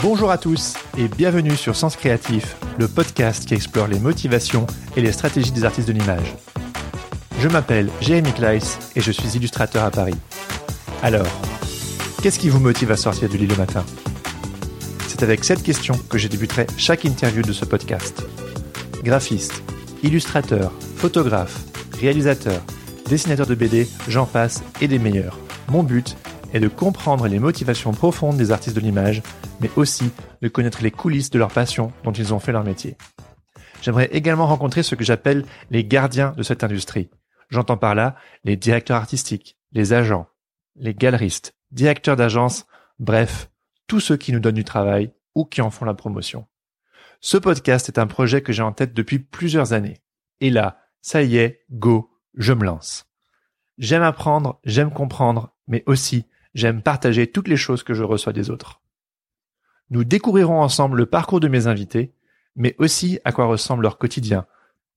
Bonjour à tous et bienvenue sur Sens Créatif, le podcast qui explore les motivations et les stratégies des artistes de l'image. Je m'appelle Jérémy Kleiss et je suis illustrateur à Paris. Alors, qu'est-ce qui vous motive à sortir du lit le matin? C'est avec cette question que je débuterai chaque interview de ce podcast. Graphiste, illustrateur, photographe, réalisateur, dessinateur de BD, j'en passe et des meilleurs. Mon but est de comprendre les motivations profondes des artistes de l'image mais aussi de connaître les coulisses de leur passion dont ils ont fait leur métier. J'aimerais également rencontrer ce que j'appelle les gardiens de cette industrie. J'entends par là les directeurs artistiques, les agents, les galeristes, directeurs d'agence, bref, tous ceux qui nous donnent du travail ou qui en font la promotion. Ce podcast est un projet que j'ai en tête depuis plusieurs années. Et là, ça y est, go, je me lance. J'aime apprendre, j'aime comprendre, mais aussi j'aime partager toutes les choses que je reçois des autres. Nous découvrirons ensemble le parcours de mes invités, mais aussi à quoi ressemble leur quotidien,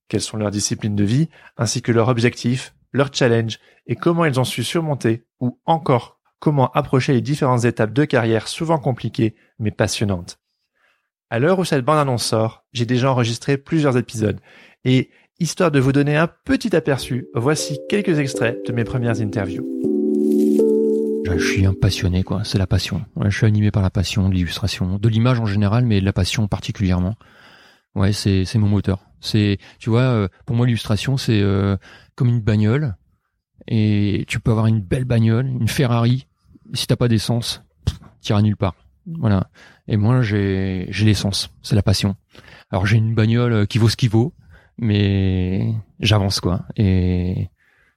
quelles sont leurs disciplines de vie, ainsi que leurs objectifs, leurs challenges et comment ils ont su surmonter, ou encore comment approcher les différentes étapes de carrière souvent compliquées mais passionnantes. À l'heure où cette bande-annonce sort, j'ai déjà enregistré plusieurs épisodes et, histoire de vous donner un petit aperçu, voici quelques extraits de mes premières interviews. Je suis un passionné, quoi. C'est la passion. je suis animé par la passion de l'illustration, de l'image en général, mais de la passion particulièrement. Ouais, c'est c'est mon moteur. C'est, tu vois, euh, pour moi l'illustration c'est euh, comme une bagnole. Et tu peux avoir une belle bagnole, une Ferrari. Si t'as pas d'essence, t'iras nulle part. Voilà. Et moi j'ai j'ai l'essence. C'est la passion. Alors j'ai une bagnole qui vaut ce qu'il vaut, mais j'avance quoi. Et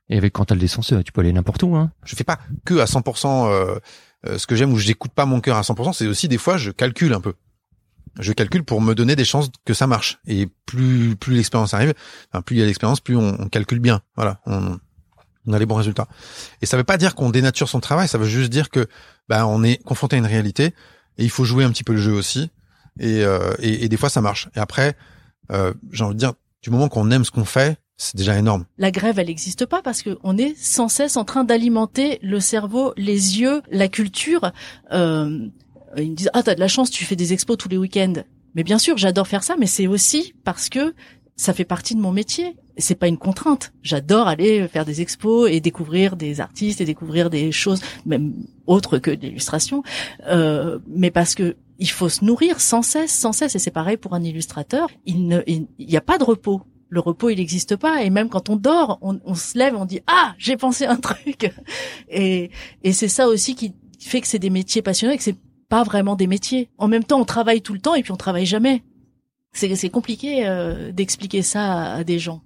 et avec quand t'as le l'essence, tu peux aller n'importe où. Hein. Je fais pas que à 100% euh, euh, ce que j'aime ou je n'écoute pas mon cœur à 100%. C'est aussi des fois je calcule un peu. Je calcule pour me donner des chances que ça marche. Et plus plus l'expérience arrive, enfin, plus il y a l'expérience, plus on, on, calcule bien. Voilà, on, on, a les bons résultats. Et ça veut pas dire qu'on dénature son travail. Ça veut juste dire que bah on est confronté à une réalité et il faut jouer un petit peu le jeu aussi. Et, euh, et, et des fois ça marche. Et après, euh, j'ai envie de dire, du moment qu'on aime ce qu'on fait, c'est déjà énorme. La grève, elle n'existe pas parce qu'on est sans cesse en train d'alimenter le cerveau, les yeux, la culture. Euh, ils me disent ah t'as de la chance, tu fais des expos tous les week-ends. Mais bien sûr, j'adore faire ça, mais c'est aussi parce que ça fait partie de mon métier. C'est pas une contrainte. J'adore aller faire des expos et découvrir des artistes et découvrir des choses même autres que l'illustration. Euh, mais parce que il faut se nourrir sans cesse, sans cesse. Et c'est pareil pour un illustrateur. Il ne, il n'y a pas de repos le repos il n'existe pas. Et même quand on dort on, se lève on dit ah j'ai pensé un truc! Et et c'est ça aussi qui fait que c'est des métiers passionnants et que c'est pas vraiment des métiers. En même temps on travaille tout le temps et puis on travaille jamais. C'est c'est compliqué euh, d'expliquer ça à des gens.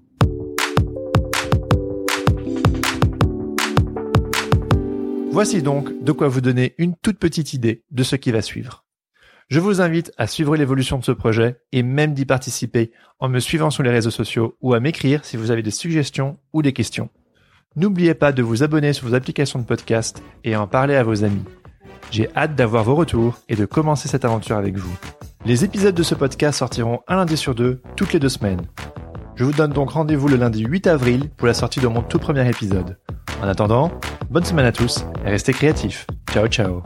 Voici donc de quoi vous donner une toute petite idée de ce qui va suivre. Je vous invite à suivre l'évolution de ce projet et même d'y participer en me suivant sur les réseaux sociaux ou à m'écrire si vous avez des suggestions ou des questions. N'oubliez pas de vous abonner sur vos applications de podcast et en parler à vos amis. J'ai hâte d'avoir vos retours et de commencer cette aventure avec vous. Les épisodes de ce podcast sortiront un lundi sur deux, toutes les deux semaines. Je vous donne donc rendez-vous le lundi 8 avril pour la sortie de mon tout premier épisode. En attendant, bonne semaine à tous et restez créatifs. Ciao ciao